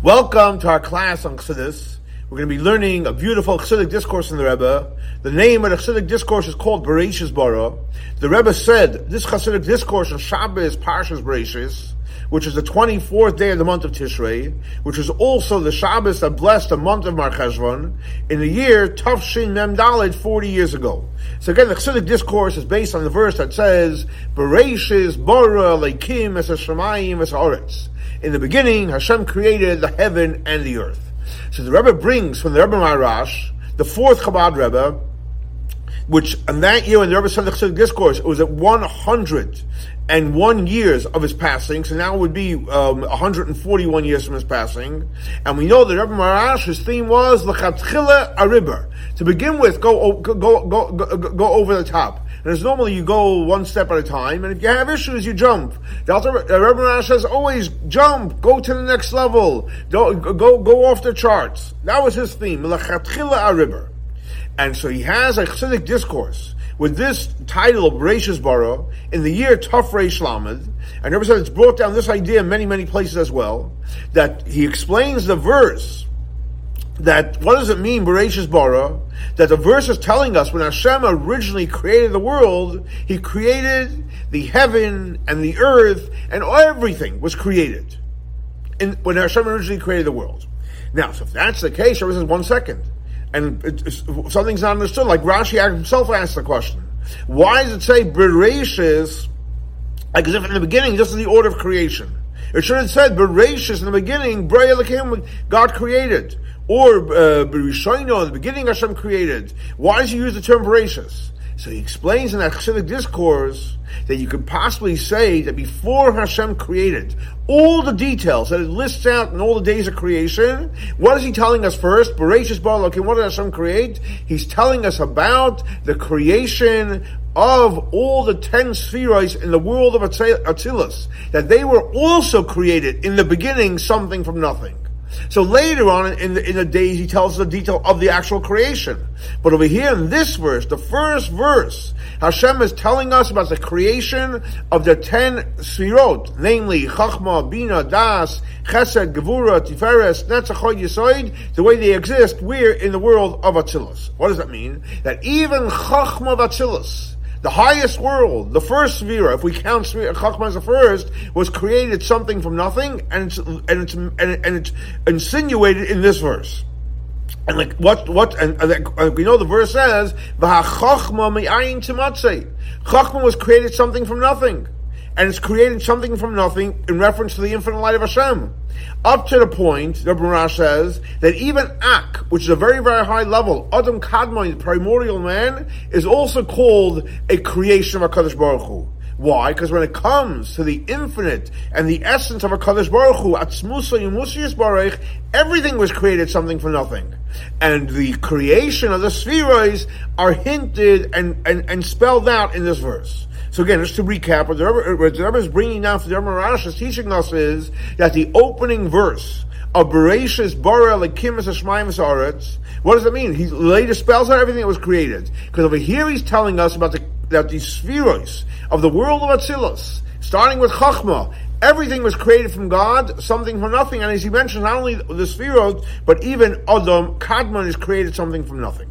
Welcome to our class on Chassidus. We're going to be learning a beautiful Chassidic discourse in the Rebbe. The name of the Chassidic discourse is called Bereshis Bara. The Rebbe said this Chassidic discourse on Shabbos Parshas Bereshis, which is the 24th day of the month of Tishrei, which is also the Shabbos that blessed the month of Mar Cheshvan, in the year Tav Shin Mem Daled 40 years ago. So again, the Chassidic discourse is based on the verse that says, Bereshis Bara Leikim Es Hashemayim Es Haaretz. In the beginning, Hashem created the heaven and the earth. So the Rebbe brings from the Rebbe Maharash, the fourth Chabad Rebbe, which in that year when the Rebbe the Chassidic discourse, it was at 101 years of his passing, so now it would be um, 141 years from his passing. And we know that Rebbe Maharash, his theme was L'chatchila Ariber. To begin with, go, go, go, go, go over the top. As normally you go one step at a time, and if you have issues, you jump. The Alter Rebbe Rash says always jump, go to the next level, go go, go off the charts. That was his theme, And so he has a Chassidic discourse with this title of Bereshis Bara in the year Tafrei Shlamid. And Rebbe said it's brought down this idea in many, many places as well, that he explains the verse that what does it mean, Bereshis Bara? That the verse is telling us when Hashem originally created the world, He created the heaven and the earth, and everything was created. In, when Hashem originally created the world. Now, so if that's the case, Hashem says one second, and something's not understood. Like Rashi himself asked the question: Why does it say Bereshis? Like as if in the beginning, this is the order of creation. It should have said Bereshis in the beginning, God created. Or uh, in the beginning Hashem created. Why does he use the term Bereshis? So he explains in that Chassidic discourse that you could possibly say that before Hashem created all the details that it lists out in all the days of creation, what is he telling us first? Bereshis Bar okay, what did Hashem create? He's telling us about the creation of all the ten spheres in the world of Atzilus, that they were also created in the beginning something from nothing. So later on in the, in the days, he tells the detail of the actual creation. But over here in this verse, the first verse, Hashem is telling us about the creation of the ten sfirot, namely Chachma, Bina, Das, Chesed, Gevura, Tiferes, Netzach, Yisoid, the way they exist, we're in the world of Atzilus. What does that mean? That even Chachma of Atzilus, the highest world, the first Svira, if we count Chachma as the first, was created something from nothing, and it's, and it's, and, and it's insinuated in this verse. And like what what and, and we know the verse says Chachma was created something from nothing and it's creating something from nothing in reference to the infinite light of Hashem. Up to the point, the Barash says, that even Ak, which is a very, very high level, Adam Kadmon, the primordial man, is also called a creation of HaKadosh Baruch Hu. Why? Because when it comes to the infinite and the essence of HaKadosh Baruch Hu, Atzmusa Baruch, everything was created something from nothing. And the creation of the spheroids are hinted and, and, and spelled out in this verse. So again, just to recap, what the Rebbe, is bringing down for the Rebbe is teaching us is that the opening verse of Bereshis Bara Lekim Hashmayim Saaretz. What does it mean? He later spells out everything that was created. Because over here he's telling us about the that the spheres of the world of Atzilus, starting with Chachma, everything was created from God, something from nothing. And as he mentions, not only the spheres, but even Adam, Kadmon is created something from nothing.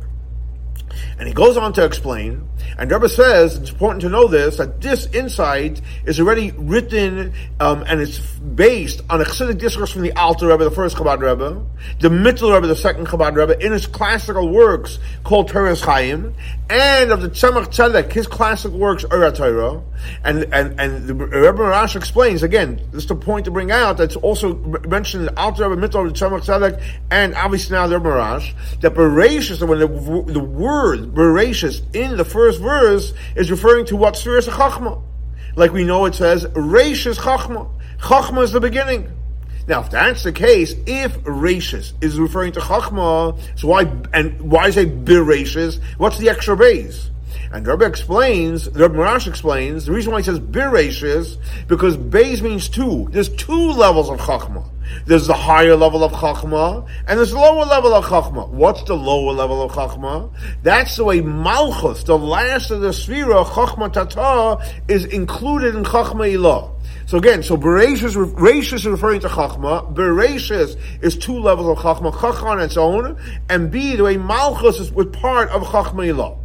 And he goes on to explain, and Rebbe says, it's important to know this, that this insight is already written, um, and it's based on a Chassidic discourse from the Alter Rebbe, the first Chabad Rebbe, the Mittel Rebbe, the second Chabad Rebbe, in his classical works called Toras Chaim, and of the Tzemach Tzedek, his classic works, Or HaTorah, and, and, and the Rebbe Marash explains, again, this is the point to bring out, that's also mentioned in the Alter Rebbe, Mittel, the Tzemach Tzedek, and obviously now the Rebbe Marash, that Bereshis, when the, the word Bereshis in the first verse is referring to what Surah Chachma. Like we know it says, Rashis Chachma. Chachma is the beginning. Now, if that's the case, if Rashis is referring to Chachma, so why, and why say Bereshis? What's the extra Beis? And Rebbe explains, Rebbe Marash explains, the reason why he says Bereshis, because Beis means two. There's two levels of Chachma. There's the higher level of Chachma, and there's the lower level of Chachma. What's the lower level of Chachma? That's the way Malchus, the last of the Sphira, Chachma Tata, is included in Chachma Ilah. So again, so Bereshis, is referring to Chachma. Bereshis is two levels of Chachma. Chachma on its own, and B, the way Malchus is with part of Chachma Ilah.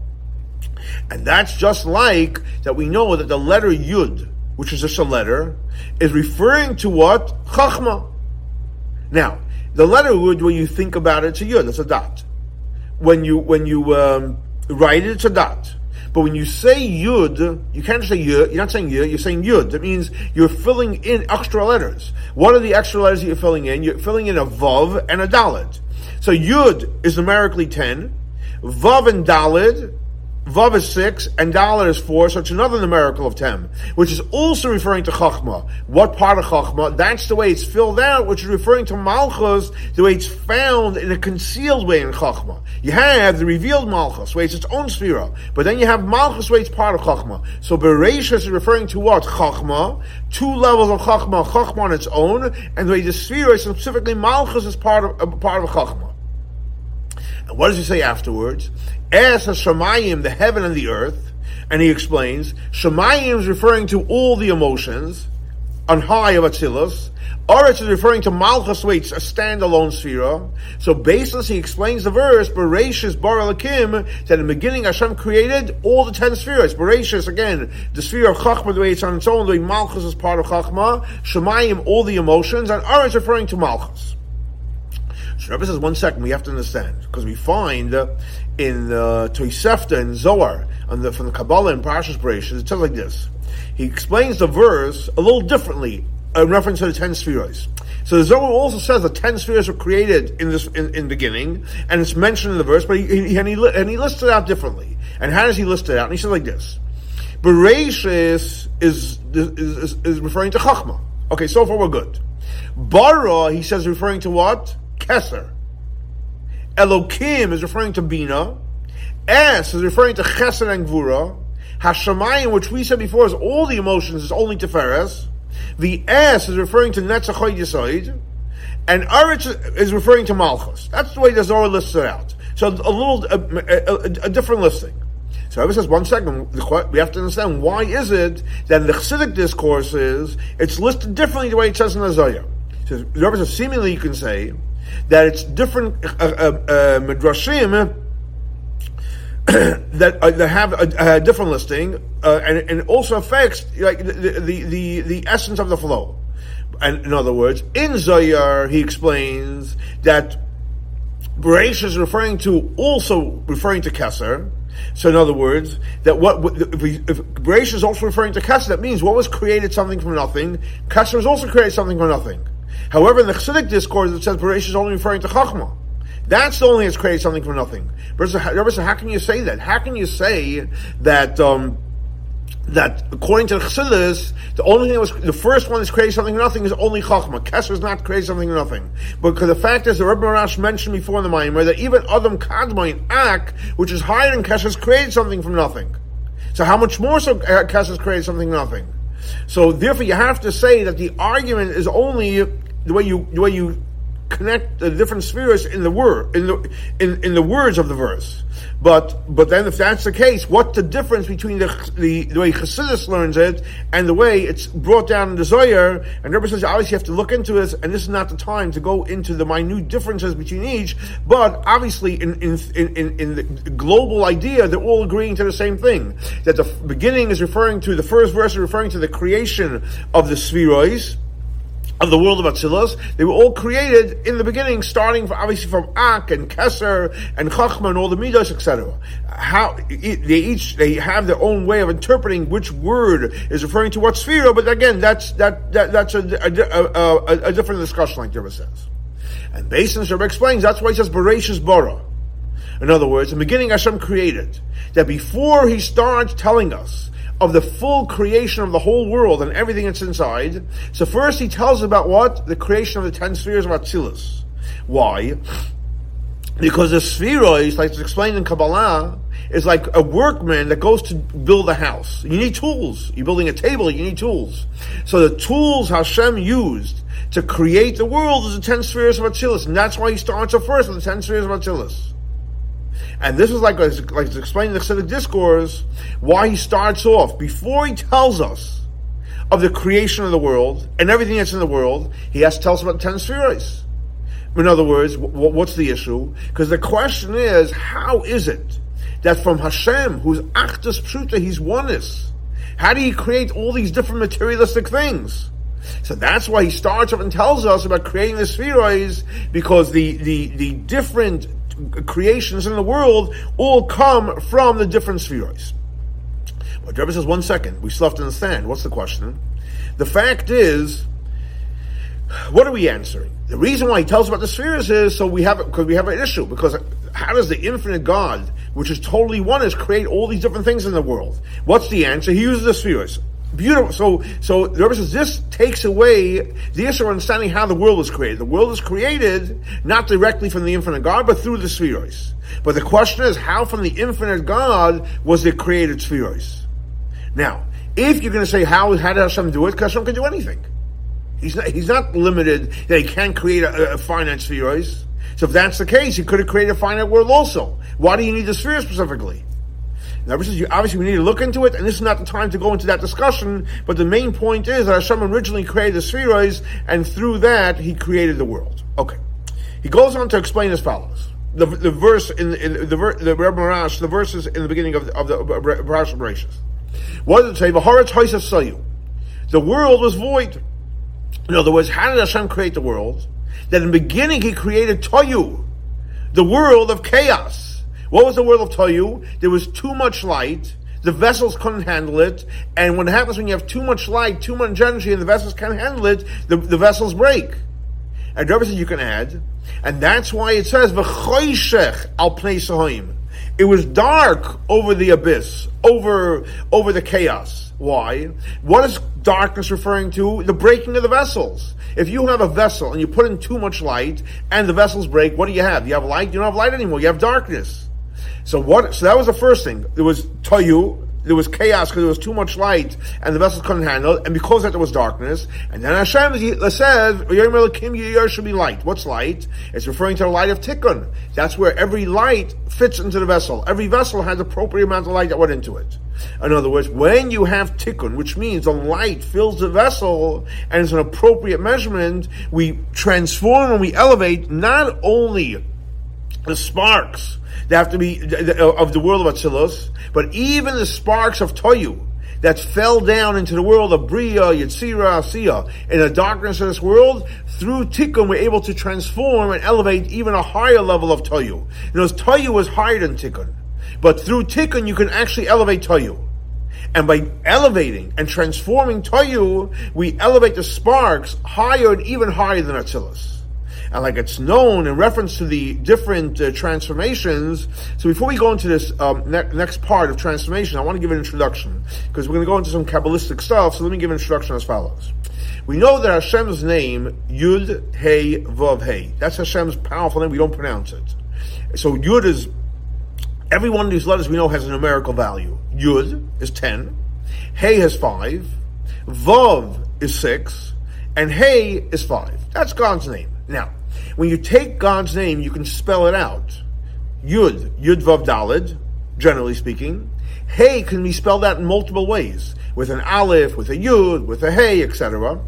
And that's just like that we know that the letter Yud, which is just a letter, is referring to what? Chachma. Now, the letter Yud, when you think about it, it's a Yud, it's a dot. When you, when you um, write it, it's a dot. But when you say Yud, you can't say Yud, you're not saying Yud, you're saying Yud. That means you're filling in extra letters. What are the extra letters that you're filling in? You're filling in a Vav and a Dalet. So Yud is numerically 10, Vav and Dalet Vav is six, and Dalet is four, so it's another numerical of ten, which is also referring to Chachma. What part of Chachma? That's the way it's filled out, which is referring to Malchus, the way it's found in a concealed way in Chachma. You have the revealed Malchus, where it's its own sphere, but then you have Malchus, where it's part of Chachma. So Bereshis is referring to what? Chachma, two levels of Chachma, Chachma on its own, and the way the sphere is specifically Malchus is part of, uh, part of Chachma. And what does he say afterwards? As a Shemayim, the heaven and the earth, and he explains, Shemayim is referring to all the emotions on high of Atzilus. Oretz is referring to Malchus, which a standalone sphere. So basis, he explains the verse, Bereshis Bar Elakim, that in the beginning Hashem created all the ten spheres. Bereshis, again, the sphere of Chachma, the way it's on its own, the way Malchus is part of Chachma. Shemayim, all the emotions, and Oretz referring to Malchus. So Rebbe says, one second, we have to understand, because we find in uh, Tosefta and Zohar, the, from the Kabbalah and Parashas Bereshit, it says like this. He explains the verse a little differently in reference to the ten spheres. So the Zohar also says that ten spheres were created in this in, in beginning, and it's mentioned in the verse, but he, he, and, he, and he lists it out differently. And how does he list it out? And he says like this: Bereshis is, is, is, is referring to Chachma. Okay, so far we're good. Bara, he says, referring to what? Keser. Elokim is referring to Bina. Es is referring to Chesed and Gvura. Hashemayim, which we said before, is all the emotions, is only Tiferes. The S is referring to Netzach Yisoid. And Aretz is referring to Malchus. That's the way the Zohar lists it out. So a little, a, a, a, different listing. So Rebbe says, one second, we have to understand why is it that in the Chassidic discourses, it's listed differently the way it says in the Zohar. So Rebbe says, seemingly you can say that it's different uh, uh, uh, that uh, that have a, a different listing, uh, and, and it also affects like the, the, the the essence of the flow. And in other words, in Zohar, he explains that Beresh is referring to also referring to Kesser. So in other words, that what if, we, if Beresh is also referring to Kesser, that means what was created something from nothing. Kesser was also created something from nothing. However, in the Chassidic discourse, it says Beresh is only referring to Chachma. That's the only that's created something from nothing. But how can you say that? How can you say that? Um, that according to the Chassidus, the only thing that was the first one that's created something from nothing is only Chachma. Kesser is not created something from nothing. Because the fact is, the Rebbe Marash mentioned before in the Maimer that even Adam Kadmon Ak, which is higher than Kesser, has created something from nothing. So how much more so uh, Kesser has created something nothing? So therefore, you have to say that the argument is only the way you the way you connect the different spheres in the word in the in, in the words of the verse. But but then if that's the case, what's the difference between the the, the way Chassidus learns it and the way it's brought down in the Zohar? And Rebbe says obviously you have to look into this, and this is not the time to go into the minute differences between each. But obviously, in in in, in the global idea, they're all agreeing to the same thing. That the beginning is referring to the first verse is referring to the creation of the spheroids of the world of Atzilus. They were all created in the beginning, starting obviously from Ak and Kesser and Chachma and all the Midas, etc. How they each they have their own way of interpreting which word is referring to what sphere. But again, that's that, that that's a, a, a, a different discussion, like Jerva says. And on Rebbe explains that's why he says Bereshis Bara. In other words, in the beginning Hashem created that before He starts telling us of the full creation of the whole world and everything that's inside. So first he tells about what? The creation of the ten spheres of Atzilus. Why? Because the spheroids, like it's explained in Kabbalah, is like a workman that goes to build a house. You need tools. You're building a table, you need tools. So the tools Hashem used to create the world is the ten spheres of Atzilus, and that's why he starts at first with the ten spheres of Atzilus. And this is like, like in the Chassidic Discourse, why he starts off, before he tells us of the creation of the world and everything that's in the world, he has to tell us about the ten spheres. In other words, what's the issue? Because the question is, how is it that from Hashem, who's Achdus Pshuta, he's oneness, how do you create all these different materialistic things? So that's why he starts off and tells us about creating the spheroids, because the, the, the different creations in the world all come from the different spheroids. But Rebbe says, one second, we still have to understand. What's the question? The fact is, what are we answering? The reason why he tells about the spheres is so we have because we have an issue. Because how does the infinite God, which is totally one, is create all these different things in the world? What's the answer? He uses the spheres. Beautiful. So, so the Rebbe says this takes away the issue of understanding how the world was created. The world is created not directly from the infinite God, but through the spheres. But the question is, how from the infinite God was it created spheres? Now, if you're going to say how how did Hashem do it, Hashem can do anything. He's not, he's not limited that he can create a, a finite spheres. So if that's the case, he could have created a finite world also. Why do you need the sphere specifically? Now, obviously, we need to look into it, and this is not the time to go into that discussion. But the main point is that Hashem originally created the spheroids, and through that, He created the world. Okay, He goes on to explain as follows: the, the verse in, in the the Rebbe Marash, the verses in the beginning of the, of the Parash Bereshis. What does it say? V'haretz The world was void. In other words, how did Hashem create the world? That in the beginning He created Toyu, the world of chaos. What was the world of Toyu? There was too much light. The vessels couldn't handle it. And what happens when you have too much light, too much energy, and the vessels can't handle it, the, the vessels break. And other you can add, and that's why it says, V'choyshech al It was dark over the abyss, over, over the chaos. Why? What is darkness referring to? The breaking of the vessels. If you have a vessel and you put in too much light and the vessels break, what do you have? You have light? You don't have light anymore. You have darkness. So what? So that was the first thing. There was toyu. There was chaos because there was too much light and the vessels couldn't handle and because that there was darkness. And then Hashem says, "Yom should be light." What's light? It's referring to the light of Tikkun. That's where every light fits into the vessel. Every vessel has appropriate amount of light that went into it. In other words, when you have Tikkun, which means the light fills the vessel and it's an appropriate measurement, we transform and we elevate not only the sparks they have to be uh, of the world of Atzilus, but even the sparks of Toyu that fell down into the world of Bria, Yetzira, Asiya, in the darkness of this world, through Tikkun we're able to transform and elevate even a higher level of Toyu. You know, Toyu was higher than Tikkun. But through Tikkun you can actually elevate Toyu. And by elevating and transforming Toyu, we elevate the sparks higher and even higher than Atzilus and like it's known in reference to the different uh, transformations. So before we go into this um, ne- next part of transformation, I want to give an introduction because we're going to go into some Kabbalistic stuff. So let me give an introduction as follows. We know that Hashem's name, Yud Hey Vav Hey, that's Hashem's powerful name. We don't pronounce it. So Yud is every one of these letters we know has a numerical value. Yud is ten, Hey has five, Vav is six, and Hey is five. That's God's name. Now, when you take God's name, you can spell it out. Yud, Yud Vav Dalid, generally speaking. Hey can be spelled out in multiple ways, with an aleph, with a yud, with a hey, etc.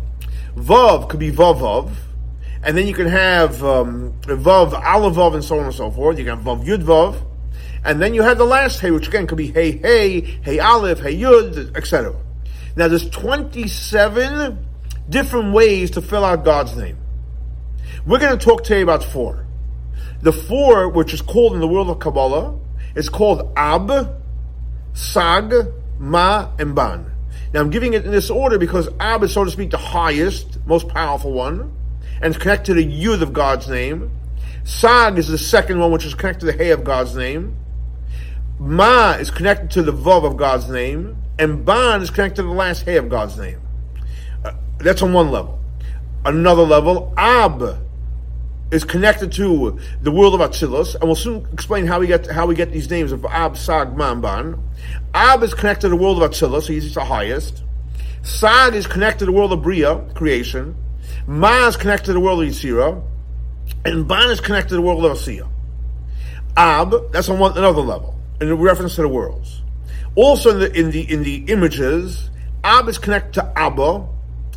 Vav could be Vav Vav, and then you can have um, Vav, Aleph Vav, and so on and so forth. You can have Vav Yud Vav, and then you have the last hey, which again could be hey hey, hey aleph, hey yud, etc. Now there's 27 different ways to fill out God's name. We're going to talk today about four. The four, which is called in the world of Kabbalah, is called Ab, Sag, Ma, and Ban. Now I'm giving it in this order because Ab is, so to speak, the highest, most powerful one, and it's connected to the Yud of God's name. Sag is the second one, which is connected to the Hey of God's name. Ma is connected to the Vav of God's name, and Ban is connected to the last Hey of God's name. Uh, that's on one level. Another level, Ab is connected to the world of Atzilus, and we'll soon explain how we get how we get these names of Ab, Sag, Mamban. Ab is connected to the world of Atzilus, he's the highest. Sag is connected to the world of Bria, creation. Ma is connected to the world of Yitzira. And Ban is connected to the world of Asiya. Ab, that's on one, another level, in reference to the worlds. Also in the, in the, in the images, Ab is connected to Abba,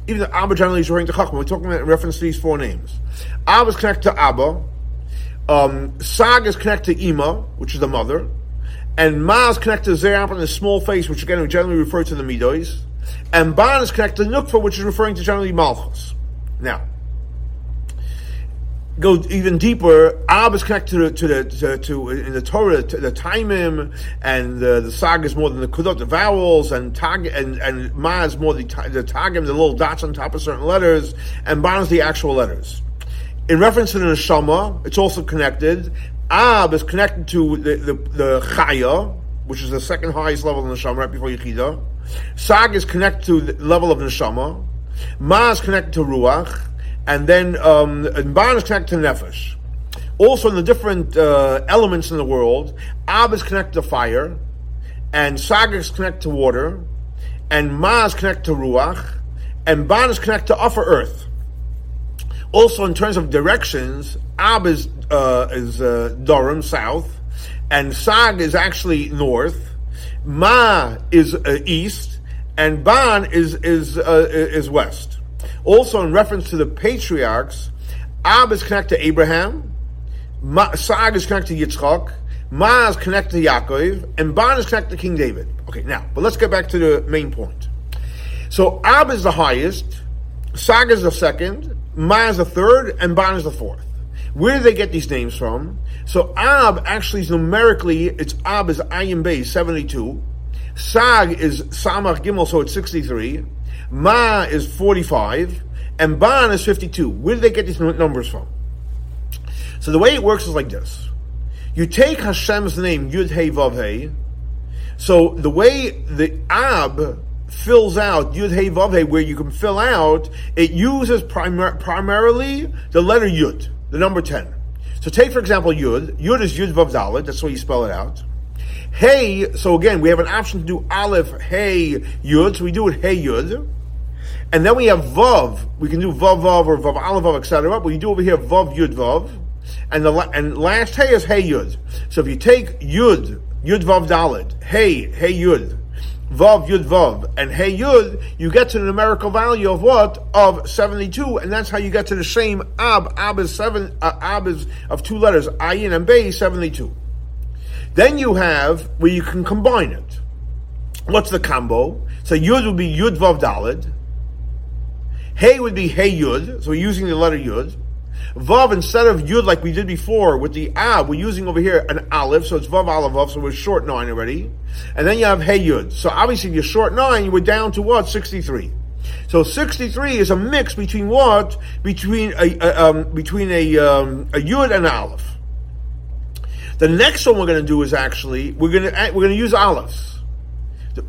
even though Abba generally is referring to Chachma. We're talking about in reference to these four names. Abba is connected to Abba. Um, Sag is connected to Ima, which is the mother. And Ma is connected to Zeir Anpin the small face, which again we generally refer to the Midois. And Ban is connected to Nukva, which is referring to generally Malchus. Now, go even deeper. Ab is connected to the, to, the, to, in the Torah to the Taimim, and the, the Sag is more than the Kudot, the vowels, and Tag and and Ma is more the the Tagim, the little dots on top of certain letters, and Ban is the actual letters. In reference to the Neshama, it's also connected. Ab is connected to the the, the Chaya, which is the second highest level of the Neshama, right before Yechida. Sag is connected to the level of Neshama. Ma is connected to Ruach and then um, Ban is connected to Nefesh. Also, in the different uh, elements in the world, Ab is connected to fire, and Sag is connected to water, and Ma is connected to Ruach, and Ban is connected to upper earth. Also, in terms of directions, Ab is uh, is uh, Darom south, and Sag is actually north. Ma is uh, east, and Ban is is uh, is west. Also, in reference to the patriarchs, Ab is connected to Abraham, Sag is connected to Yitzchak, Ma is connected to Yaakov, and Ban is connected to King David. Okay, now, but let's get back to the main point. So Ab is the highest, Sag is the second, Ma is the third, and Ban is the fourth. Where do they get these names from? So Ab actually is numerically, it's Ab is Ayin Bey, 72. Sag is Samach Gimel, so it's 63. Ma is 45, and Ban is 52. Where did they get these numbers from? So the way it works is like this. You take Hashem's name, Yud Hey Vav Hey. So the way the Ab fills out Yud Hey Vav Hey, where you can fill out, it uses primar- primarily the letter Yud, the number 10. So take, for example, Yud. Yud is Yud Vav Dalet, that's way you spell it out. Hey, so again, we have an option to do Aleph, Hey, Yud, so we do it Hey Yud. And then we have Vav. We can do Vav Vav or Vav Aleph Vav, etc. But we do over here Vav Yud Vav. And the and last Hey is Hey Yud. So if you take Yud, Yud Vav Dalid, Hey, Hey Yud, Vav Yud Vav, and Hey Yud, you get to the numerical value of what? Of 72, and that's how you get to the same Ab. Ab is seven, uh, Ab is of two letters, Ayin and Bay, 72. Then you have where you can combine it. What's the combo? So Yud would be Yud Vav Dalid, Hey would be Hey Yud, so we're using the letter Yud. Vav, instead of Yud like we did before with the Ab, we're using over here an Aleph, so it's Vav Aleph Vav, so we're short nine already. And then you have Hey Yud. So obviously if you're short nine, you were down to what? 63. So 63 is a mix between what? Between a, a um, between a, um, a Yud and an Aleph. The next one we're going to do is actually, we're going to, eh, we're going to use Alephs.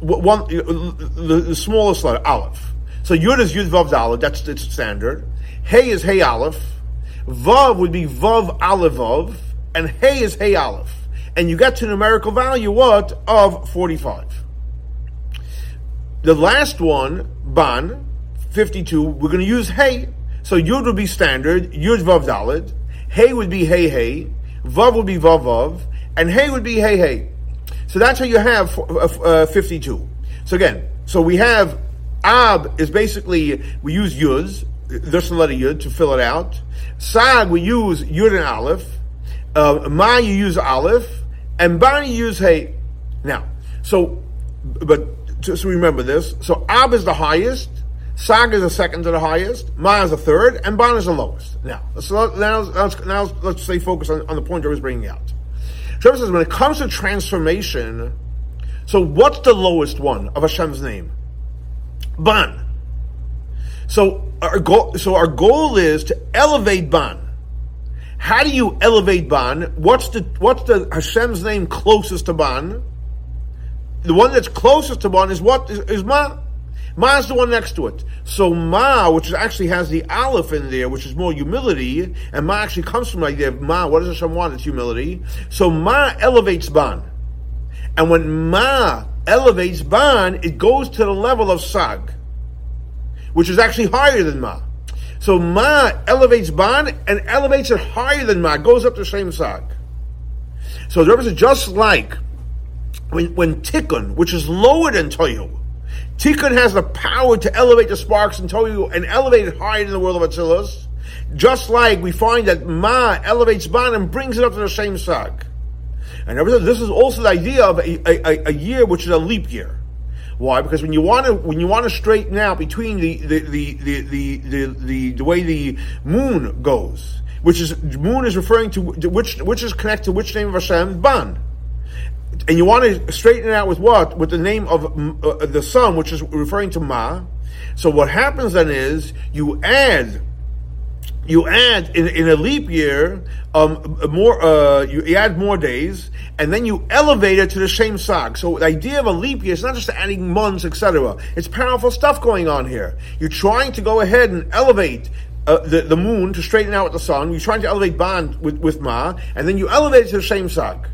One, the, the smallest letter, Aleph. So Yud is Yud Vav Dalet, that's its standard. Hey is Hey Aleph. Vav would be Vav Vav. And Hey is Hey Aleph. And you get to numerical value what? Of 45. The last one, Ban, 52, we're going to use Hey. So Yud would be standard, Yud Vav Dalet. Hey would be Hey Hey. Vav would be Vav Vav. And Hey would be Hey Hey. So that's how you have uh, 52. So again, so we have Ab is basically, we use Yuz, there's the letter Yud to fill it out. Sag, we use Yud and Aleph. Uh, Ma, you use Aleph. And Ban, you use Hey. Now, so, but, so remember this. So Ab is the highest. Sag is the second to the highest. Ma is the third. And Ban is the lowest. Now, so now, let's, now let's say focus on, on the point I was bringing out. Trevor says, when it comes to transformation, so what's the lowest one of Hashem's name? Ban. So our goal, so our goal is to elevate Ban. How do you elevate Ban? What's the what's the Hashem's name closest to Ban? The one that's closest to Ban is what is, is Ma. Ma is the one next to it. So Ma, which actually has the Aleph in there, which is more humility, and Ma actually comes from like there. Ma, what does Hashem want? It's humility. So Ma elevates Ban. And when Ma elevates Ban, it goes to the level of Sag, which is actually higher than Ma. So Ma elevates Ban and elevates it higher than Ma, goes up to the same Sag. So the Rebbe says, just like when, when Tikkun, which is lower than Toyu, Tikkun has the power to elevate the sparks and Tohu and elevate it higher in the world of Atzilus. Just like we find that Ma elevates Ban and brings it up to the same sag. And this is also the idea of a, a, a year which is a leap year. Why? Because when you want to when you want to straighten out between the the the the the, the, the, the way the moon goes, which is moon is referring to which which is connected to which name of Hashem? Ban. And you want to straighten it out with what? With the name of uh, the sun, which is referring to Ma. So what happens then is you add you add in, in a leap year um, more uh, you add more days and then you elevate it to the same sag. So the idea of a leap year is not just adding months etc it's powerful stuff going on here. You're trying to go ahead and elevate uh, the, the moon to straighten out with the sun. You're trying to elevate Ban with, with ma and then you elevate it to the same sag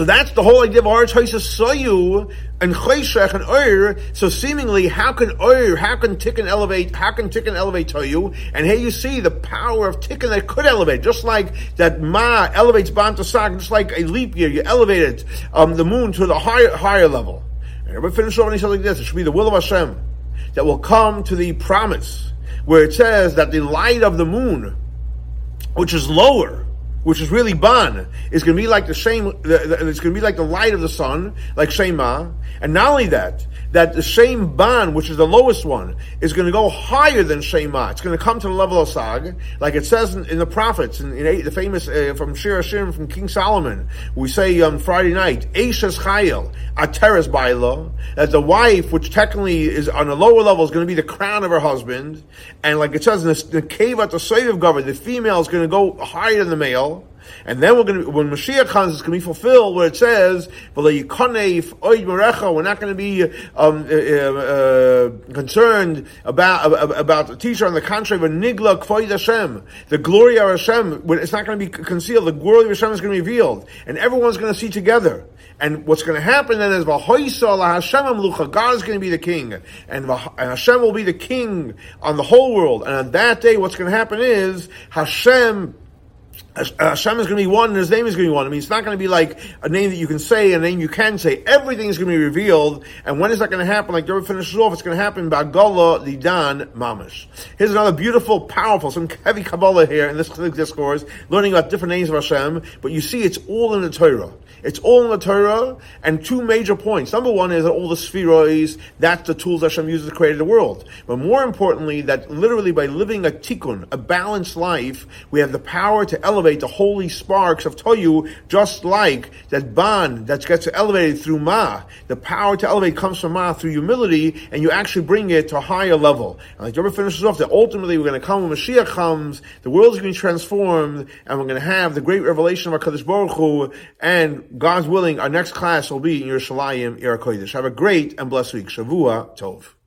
so that's the whole idea of Aretz Soyu and Chayshech and Ur. So seemingly, how can Ur, how can Tikkun elevate, how can Tikkun elevate Toyu? And here you see the power of Tikkun that could elevate, just like that Ma elevates Ban just like a leap year, you elevate it, um, the moon to the higher, higher level. And everybody finish off and he said like this, it should be the will of Hashem that will come to the promise where it says that the light of the moon, which is lower, which is really ban, is going to be like the same. It's going to be like the light of the sun, like Shema. And not only that, that the same ban, which is the lowest one, is going to go higher than Shema. It's going to come to the level of Sag, like it says in, in the prophets, in, in, the famous uh, from Shir Hashirim from King Solomon. We say on Friday night, Eishes Chayil, Ateres Baila, that the wife, which technically is on a lower level, is going to be the crown of her husband, and like it says in the, the cave at the slave of government, the female is going to go higher than the male. And then we're going to, when Mashiach comes, it's going to be fulfilled where it says, we're not going to be um, uh, uh, concerned about, about the teacher. On the contrary, nigla Hashem, the glory of Hashem, it's not going to be concealed. The glory of Hashem is going to be revealed. And everyone's going to see together. And what's going to happen then is God is going to be the king, and Hashem will be the king on the whole world. And on that day, what's going to happen is Hashem Uh, Hashem is going to be one and His name is going to be one. I mean, it's not going to be like a name that you can say, a name you can say. Everything is going to be revealed. And when is that going to happen? Like David finishes off, it's going to happen by Gala Dan Mamish. Here's another beautiful, powerful, some heavy Kabbalah here in this discourse, learning about different names of Hashem. But you see, it's all in the Torah. It's all in the Torah, and two major points. Number one is that all the spheroids, that's the tools Hashem uses to create the world. But more importantly, that literally by living a tikkun, a balanced life, we have the power to elevate the holy sparks of Toyu, just like that Ban that gets elevated through Ma. The power to elevate comes from Ma through humility, and you actually bring it to a higher level. And like Jehovah finishes off, that ultimately we're going to come when Mashiach comes, the world is going to be transformed, and we're going to have the great revelation of our Kadosh Baruch Hu, and God's willing, our next class will be in Yerushalayim, Ir Have a great and blessed week. Shavua Tov.